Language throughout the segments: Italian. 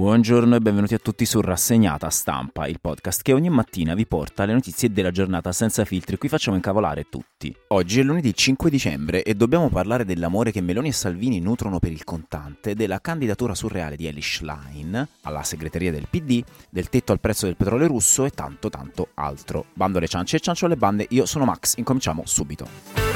Buongiorno e benvenuti a tutti su Rassegnata Stampa, il podcast che ogni mattina vi porta le notizie della giornata senza filtri. Qui facciamo incavolare tutti. Oggi è lunedì 5 dicembre e dobbiamo parlare dell'amore che Meloni e Salvini nutrono per il contante, della candidatura surreale di Elish Line alla segreteria del PD, del tetto al prezzo del petrolio russo e tanto tanto altro. Bando alle ciance e ciancio alle bande, io sono Max, incominciamo subito.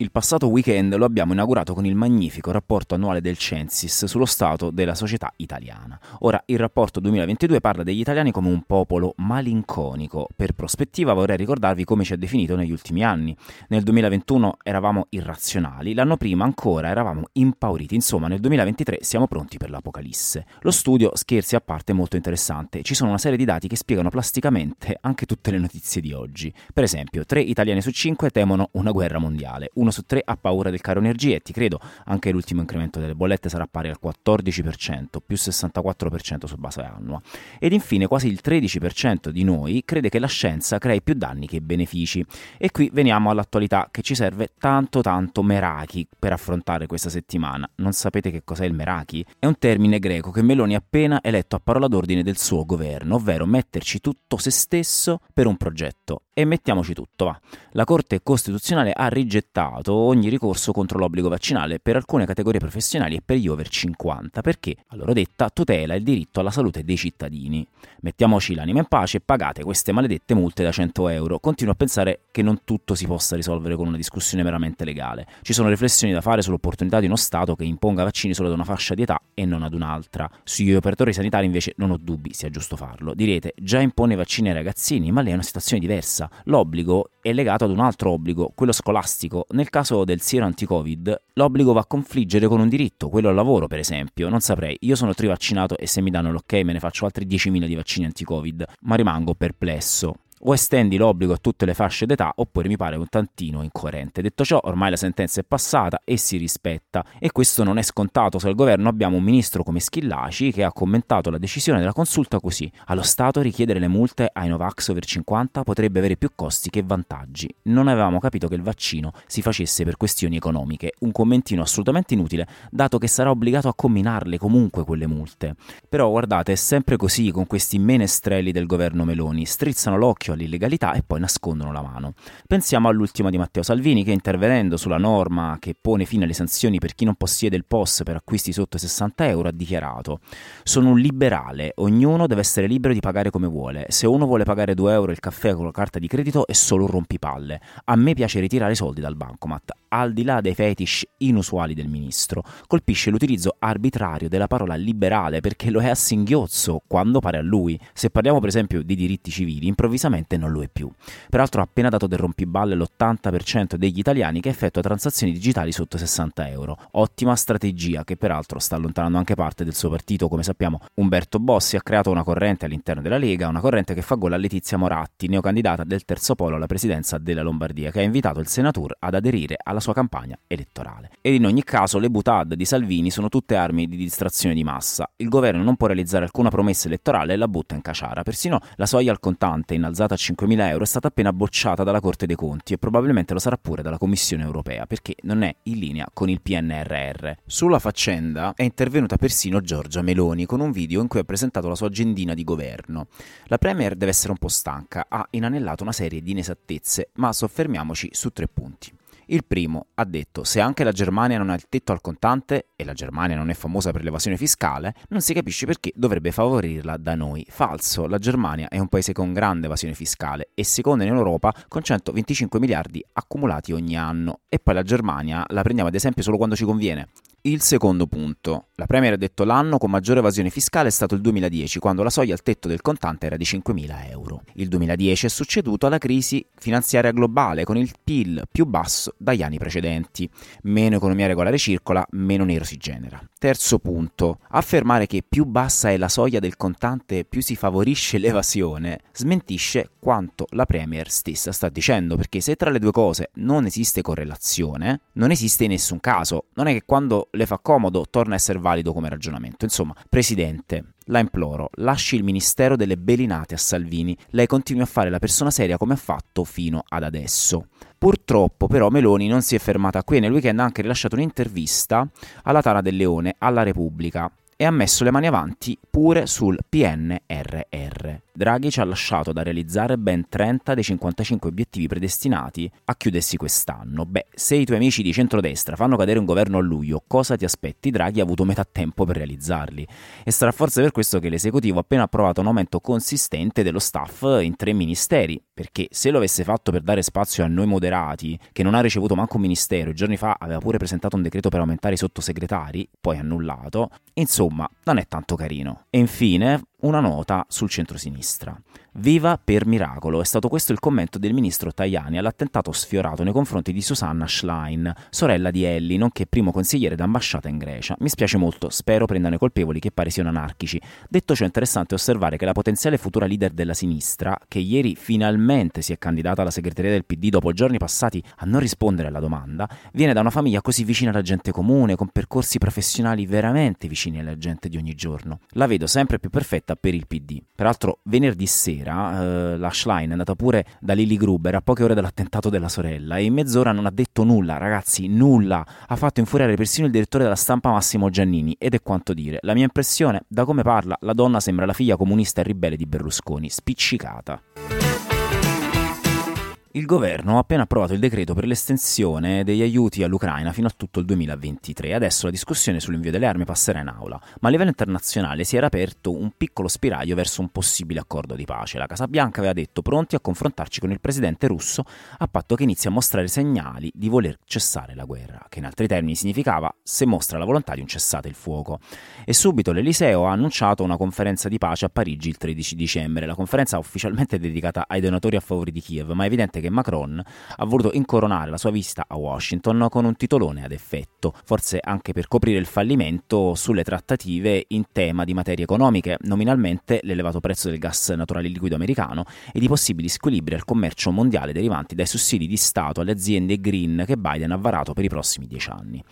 Il passato weekend lo abbiamo inaugurato con il magnifico rapporto annuale del Censis sullo stato della società italiana. Ora, il rapporto 2022 parla degli italiani come un popolo malinconico. Per prospettiva vorrei ricordarvi come ci ha definito negli ultimi anni. Nel 2021 eravamo irrazionali, l'anno prima ancora eravamo impauriti, insomma nel 2023 siamo pronti per l'apocalisse. Lo studio, scherzi a parte, è molto interessante. Ci sono una serie di dati che spiegano plasticamente anche tutte le notizie di oggi. Per esempio, 3 italiani su 5 temono una guerra mondiale, uno uno su tre ha paura del caro energia e ti credo anche l'ultimo incremento delle bollette sarà pari al 14%, più 64% su base annua. Ed infine quasi il 13% di noi crede che la scienza crei più danni che benefici. E qui veniamo all'attualità che ci serve tanto tanto meraki per affrontare questa settimana. Non sapete che cos'è il meraki? È un termine greco che Meloni ha appena eletto a parola d'ordine del suo governo, ovvero metterci tutto se stesso per un progetto. E mettiamoci tutto, va. La Corte Costituzionale ha rigettato ogni ricorso contro l'obbligo vaccinale per alcune categorie professionali e per gli over 50, perché, a loro detta, tutela il diritto alla salute dei cittadini. Mettiamoci l'anima in pace e pagate queste maledette multe da 100 euro. Continuo a pensare che non tutto si possa risolvere con una discussione meramente legale. Ci sono riflessioni da fare sull'opportunità di uno Stato che imponga vaccini solo ad una fascia di età e non ad un'altra. Sugli operatori sanitari invece non ho dubbi sia giusto farlo. Direte, già impone vaccini ai ragazzini, ma lì è una situazione diversa. L'obbligo è legato ad un altro obbligo, quello scolastico. Nel caso del siero anti-Covid, l'obbligo va a confliggere con un diritto, quello al lavoro per esempio. Non saprei, io sono trivaccinato e se mi danno l'ok me ne faccio altri 10.000 di vaccini anti-Covid, ma rimango perplesso o estendi l'obbligo a tutte le fasce d'età oppure mi pare un tantino incoerente. Detto ciò, ormai la sentenza è passata e si rispetta e questo non è scontato se al governo abbiamo un ministro come Schillaci che ha commentato la decisione della consulta così: allo Stato richiedere le multe ai Novax over 50 potrebbe avere più costi che vantaggi. Non avevamo capito che il vaccino si facesse per questioni economiche, un commentino assolutamente inutile, dato che sarà obbligato a combinarle comunque quelle multe. Però guardate, è sempre così con questi menestrelli del governo Meloni, strizzano l'occhio l'occhio all'illegalità e poi nascondono la mano. Pensiamo all'ultima di Matteo Salvini che intervenendo sulla norma che pone fine alle sanzioni per chi non possiede il POS per acquisti sotto i 60 euro ha dichiarato sono un liberale, ognuno deve essere libero di pagare come vuole, se uno vuole pagare 2 euro il caffè con la carta di credito è solo un rompipalle, a me piace ritirare i soldi dal bancomat, al di là dei fetish inusuali del ministro, colpisce l'utilizzo arbitrario della parola liberale perché lo è a singhiozzo quando pare a lui. Se parliamo per esempio di diritti civili, improvvisamente non lo è più. Peraltro ha appena dato del rompiballe l'80% degli italiani che effettua transazioni digitali sotto 60 euro. Ottima strategia che peraltro sta allontanando anche parte del suo partito, come sappiamo. Umberto Bossi ha creato una corrente all'interno della Lega, una corrente che fa gola a Letizia Moratti, neocandidata del terzo polo alla presidenza della Lombardia, che ha invitato il senatore ad aderire alla sua campagna elettorale. Ed in ogni caso le butade di Salvini sono tutte armi di distrazione di massa. Il governo non può realizzare alcuna promessa elettorale e la butta in caciara. Persino la soglia al contante innalzata a 5.000 euro è stata appena bocciata dalla Corte dei Conti e probabilmente lo sarà pure dalla Commissione europea perché non è in linea con il PNRR. Sulla faccenda è intervenuta persino Giorgia Meloni con un video in cui ha presentato la sua agendina di governo. La Premier deve essere un po' stanca, ha inanellato una serie di inesattezze, ma soffermiamoci su tre punti. Il primo ha detto se anche la Germania non ha il tetto al contante e la Germania non è famosa per l'evasione fiscale, non si capisce perché dovrebbe favorirla da noi. Falso, la Germania è un paese con grande evasione fiscale e seconda in Europa con 125 miliardi accumulati ogni anno. E poi la Germania la prendiamo ad esempio solo quando ci conviene. Il secondo punto. La Premier ha detto l'anno con maggiore evasione fiscale è stato il 2010, quando la soglia al tetto del contante era di 5.000 euro. Il 2010 è succeduto alla crisi finanziaria globale, con il PIL più basso dagli anni precedenti. Meno economia regolare circola, meno nero si genera. Terzo punto. Affermare che più bassa è la soglia del contante più si favorisce l'evasione smentisce quanto la Premier stessa sta dicendo, perché se tra le due cose non esiste correlazione, non esiste in nessun caso. Non è che quando le fa comodo torna a essere valido come ragionamento. Insomma, Presidente, la imploro, lasci il ministero delle belinate a Salvini, lei continui a fare la persona seria come ha fatto fino ad adesso. Purtroppo però Meloni non si è fermata qui nel weekend ha anche rilasciato un'intervista alla Tana del Leone, alla Repubblica, e ha messo le mani avanti pure sul PNRR. Draghi ci ha lasciato da realizzare ben 30 dei 55 obiettivi predestinati a chiudersi quest'anno. Beh, se i tuoi amici di centrodestra fanno cadere un governo a luglio, cosa ti aspetti? Draghi ha avuto metà tempo per realizzarli. E sarà forse per questo che l'esecutivo ha appena approvato un aumento consistente dello staff in tre ministeri, perché se lo avesse fatto per dare spazio a noi moderati, che non ha ricevuto manco un ministero, e giorni fa aveva pure presentato un decreto per aumentare i sottosegretari, poi annullato, insomma, non è tanto carino. E infine, una nota sul centro-sinistra. Viva per miracolo, è stato questo il commento del ministro Tajani all'attentato sfiorato nei confronti di Susanna Schlein, sorella di Ellie, nonché primo consigliere d'ambasciata in Grecia. Mi spiace molto, spero prendano i colpevoli che pare siano anarchici. Detto ciò è interessante osservare che la potenziale futura leader della sinistra, che ieri finalmente si è candidata alla segreteria del PD dopo giorni passati a non rispondere alla domanda, viene da una famiglia così vicina alla gente comune, con percorsi professionali veramente vicini alla gente di ogni giorno. La vedo sempre più perfetta per il PD. Peraltro venerdì sera sera eh, la Schlein è andata pure da Lily Gruber a poche ore dall'attentato della sorella e in mezz'ora non ha detto nulla, ragazzi, nulla. Ha fatto infuriare persino il direttore della stampa Massimo Giannini ed è quanto dire. La mia impressione, da come parla, la donna sembra la figlia comunista e ribelle di Berlusconi, spiccicata. Il governo ha appena approvato il decreto per l'estensione degli aiuti all'Ucraina fino a tutto il 2023. Adesso la discussione sull'invio delle armi passerà in aula, ma a livello internazionale si era aperto un piccolo spiraglio verso un possibile accordo di pace. La Casa Bianca aveva detto pronti a confrontarci con il presidente russo a patto che inizi a mostrare segnali di voler cessare la guerra, che in altri termini significava se mostra la volontà di un cessate il fuoco. E subito l'Eliseo ha annunciato una conferenza di pace a Parigi il 13 dicembre. La conferenza ufficialmente dedicata ai donatori a favore di Kiev, ma è evidente che Macron ha voluto incoronare la sua visita a Washington con un titolone ad effetto, forse anche per coprire il fallimento sulle trattative in tema di materie economiche, nominalmente l'elevato prezzo del gas naturale liquido americano e di possibili squilibri al commercio mondiale derivanti dai sussidi di Stato alle aziende green che Biden ha varato per i prossimi dieci anni.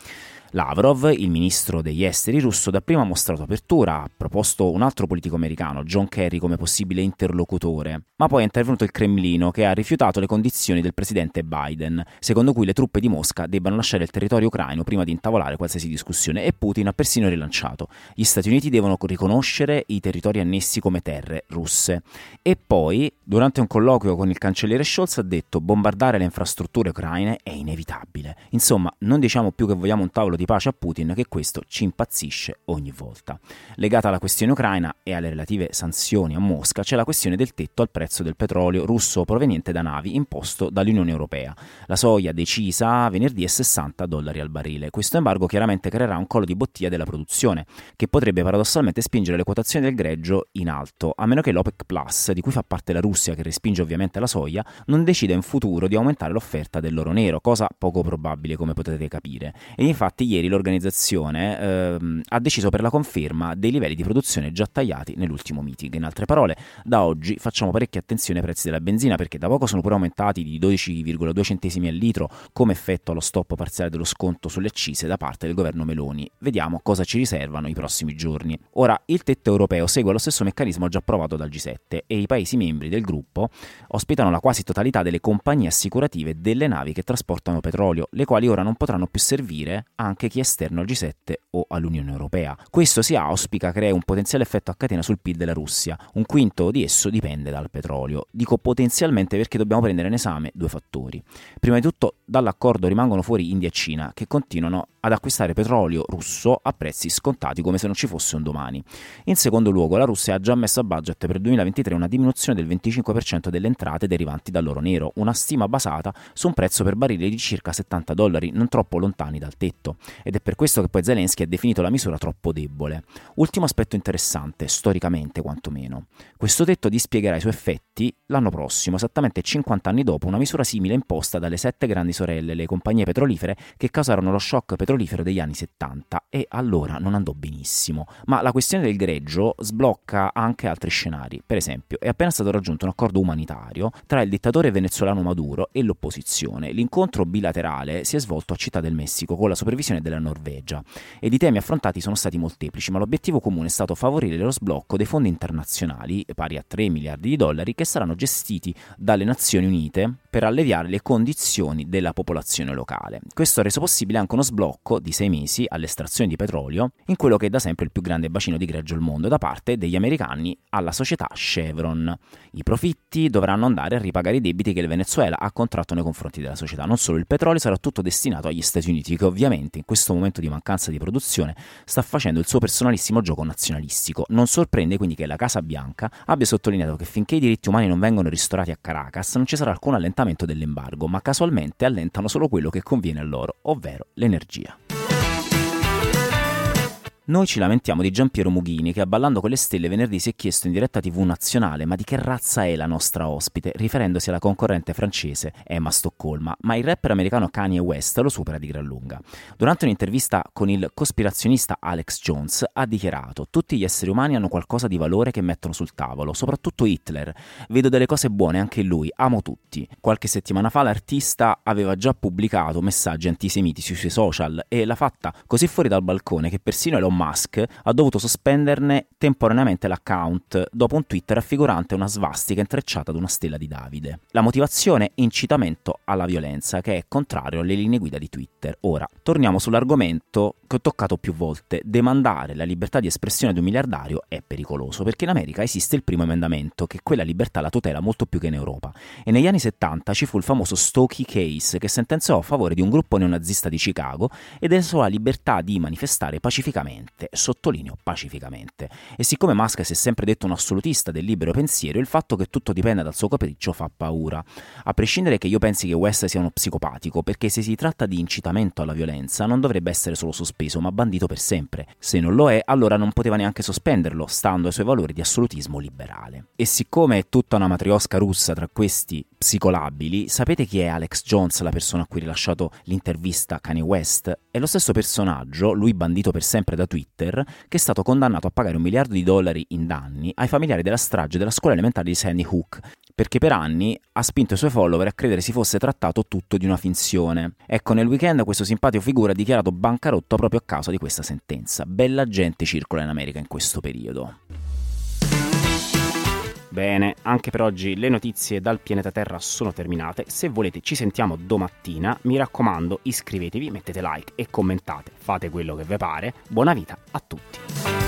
Lavrov, il ministro degli esteri russo, dapprima ha mostrato apertura, ha proposto un altro politico americano, John Kerry, come possibile interlocutore, ma poi è intervenuto il Cremlino che ha rifiutato le condizioni del presidente Biden, secondo cui le truppe di Mosca debbano lasciare il territorio ucraino prima di intavolare qualsiasi discussione e Putin ha persino rilanciato. Gli Stati Uniti devono riconoscere i territori annessi come terre russe. E poi, durante un colloquio con il cancelliere Scholz, ha detto bombardare le infrastrutture ucraine è inevitabile. Insomma, non diciamo più che vogliamo un tavolo di pace a Putin che questo ci impazzisce ogni volta. Legata alla questione ucraina e alle relative sanzioni a Mosca c'è la questione del tetto al prezzo del petrolio russo proveniente da navi imposto dall'Unione Europea. La soglia decisa venerdì è 60 dollari al barile. Questo embargo chiaramente creerà un collo di bottiglia della produzione, che potrebbe paradossalmente spingere le quotazioni del greggio in alto, a meno che l'OPEC Plus, di cui fa parte la Russia che respinge ovviamente la soia, non decida in futuro di aumentare l'offerta dell'oro nero, cosa poco probabile come potete capire. E infatti ieri l'organizzazione ehm, ha deciso per la conferma dei livelli di produzione già tagliati nell'ultimo meeting. In altre parole, da oggi facciamo parecchia attenzione ai prezzi della benzina perché da poco sono pure aumentati di 12,2 centesimi al litro come effetto allo stop parziale dello sconto sulle accise da parte del governo Meloni. Vediamo cosa ci riservano i prossimi giorni. Ora, il tetto europeo segue lo stesso meccanismo già approvato dal G7 e i paesi membri del gruppo ospitano la quasi totalità delle compagnie assicurative delle navi che trasportano petrolio, le quali ora non potranno più servire anche anche chi è esterno al G7 o all'Unione Europea. Questo si auspica crea un potenziale effetto a catena sul PIL della Russia, un quinto di esso dipende dal petrolio. Dico potenzialmente perché dobbiamo prendere in esame due fattori. Prima di tutto, dall'accordo rimangono fuori India e Cina, che continuano ad acquistare petrolio russo a prezzi scontati come se non ci fosse un domani. In secondo luogo, la Russia ha già messo a budget per il 2023 una diminuzione del 25% delle entrate derivanti dall'oro nero, una stima basata su un prezzo per barile di circa 70 dollari, non troppo lontani dal tetto. Ed è per questo che poi Zelensky ha definito la misura troppo debole. Ultimo aspetto interessante, storicamente quantomeno. Questo tetto dispiegherà i suoi effetti l'anno prossimo, esattamente 50 anni dopo, una misura simile imposta dalle sette grandi sorelle, le compagnie petrolifere, che causarono lo shock petrolifero degli anni 70 e allora non andò benissimo. Ma la questione del greggio sblocca anche altri scenari. Per esempio, è appena stato raggiunto un accordo umanitario tra il dittatore venezuelano Maduro e l'opposizione. L'incontro bilaterale si è svolto a Città del Messico con la supervisione della Norvegia ed i temi affrontati sono stati molteplici, ma l'obiettivo comune è stato favorire lo sblocco dei fondi internazionali, pari a 3 miliardi di dollari, che saranno gestiti dalle Nazioni Unite per alleviare le condizioni della popolazione locale. Questo ha reso possibile anche uno sblocco di sei mesi all'estrazione di petrolio in quello che è da sempre il più grande bacino di greggio al mondo da parte degli americani alla società Chevron. I profitti dovranno andare a ripagare i debiti che il Venezuela ha contratto nei confronti della società. Non solo il petrolio sarà tutto destinato agli Stati Uniti, che ovviamente in questo momento di mancanza di produzione sta facendo il suo personalissimo gioco nazionalistico. Non sorprende quindi che la Casa Bianca abbia sottolineato che finché i diritti umani non vengono ristorati a Caracas non ci sarà alcun allentamento dell'embargo, ma casualmente allentano solo quello che conviene a loro, ovvero l'energia. Noi ci lamentiamo di Giampiero Mughini che a Ballando con le Stelle venerdì si è chiesto in diretta TV nazionale ma di che razza è la nostra ospite, riferendosi alla concorrente francese Emma Stoccolma, ma il rapper americano Kanye West lo supera di gran lunga. Durante un'intervista con il cospirazionista Alex Jones ha dichiarato tutti gli esseri umani hanno qualcosa di valore che mettono sul tavolo, soprattutto Hitler. Vedo delle cose buone anche in lui, amo tutti. Qualche settimana fa l'artista aveva già pubblicato messaggi antisemiti sui suoi social e l'ha fatta così fuori dal balcone che persino Elon Musk ha dovuto sospenderne temporaneamente l'account dopo un tweet raffigurante una svastica intrecciata ad una stella di Davide. La motivazione? Incitamento alla violenza, che è contrario alle linee guida di Twitter. Ora, torniamo sull'argomento che ho toccato più volte. Demandare la libertà di espressione di un miliardario è pericoloso, perché in America esiste il primo emendamento, che quella libertà la tutela molto più che in Europa. E negli anni 70 ci fu il famoso Stokey Case, che sentenziò a favore di un gruppo neonazista di Chicago e della sua libertà di manifestare pacificamente sottolineo pacificamente. E siccome Musk si è sempre detto un assolutista del libero pensiero, il fatto che tutto dipenda dal suo capriccio fa paura. A prescindere che io pensi che West sia uno psicopatico, perché se si tratta di incitamento alla violenza non dovrebbe essere solo sospeso, ma bandito per sempre. Se non lo è, allora non poteva neanche sospenderlo, stando ai suoi valori di assolutismo liberale. E siccome è tutta una matriosca russa tra questi psicolabili, sapete chi è Alex Jones, la persona a cui ha rilasciato l'intervista Kanye West? È lo stesso personaggio, lui bandito per sempre da Twitter, che è stato condannato a pagare un miliardo di dollari in danni ai familiari della strage della scuola elementare di Sandy Hook, perché per anni ha spinto i suoi follower a credere si fosse trattato tutto di una finzione. Ecco, nel weekend questo simpatico figura ha dichiarato bancarotto proprio a causa di questa sentenza. Bella gente circola in America in questo periodo. Bene, anche per oggi le notizie dal pianeta Terra sono terminate. Se volete ci sentiamo domattina. Mi raccomando, iscrivetevi, mettete like e commentate. Fate quello che vi pare. Buona vita a tutti.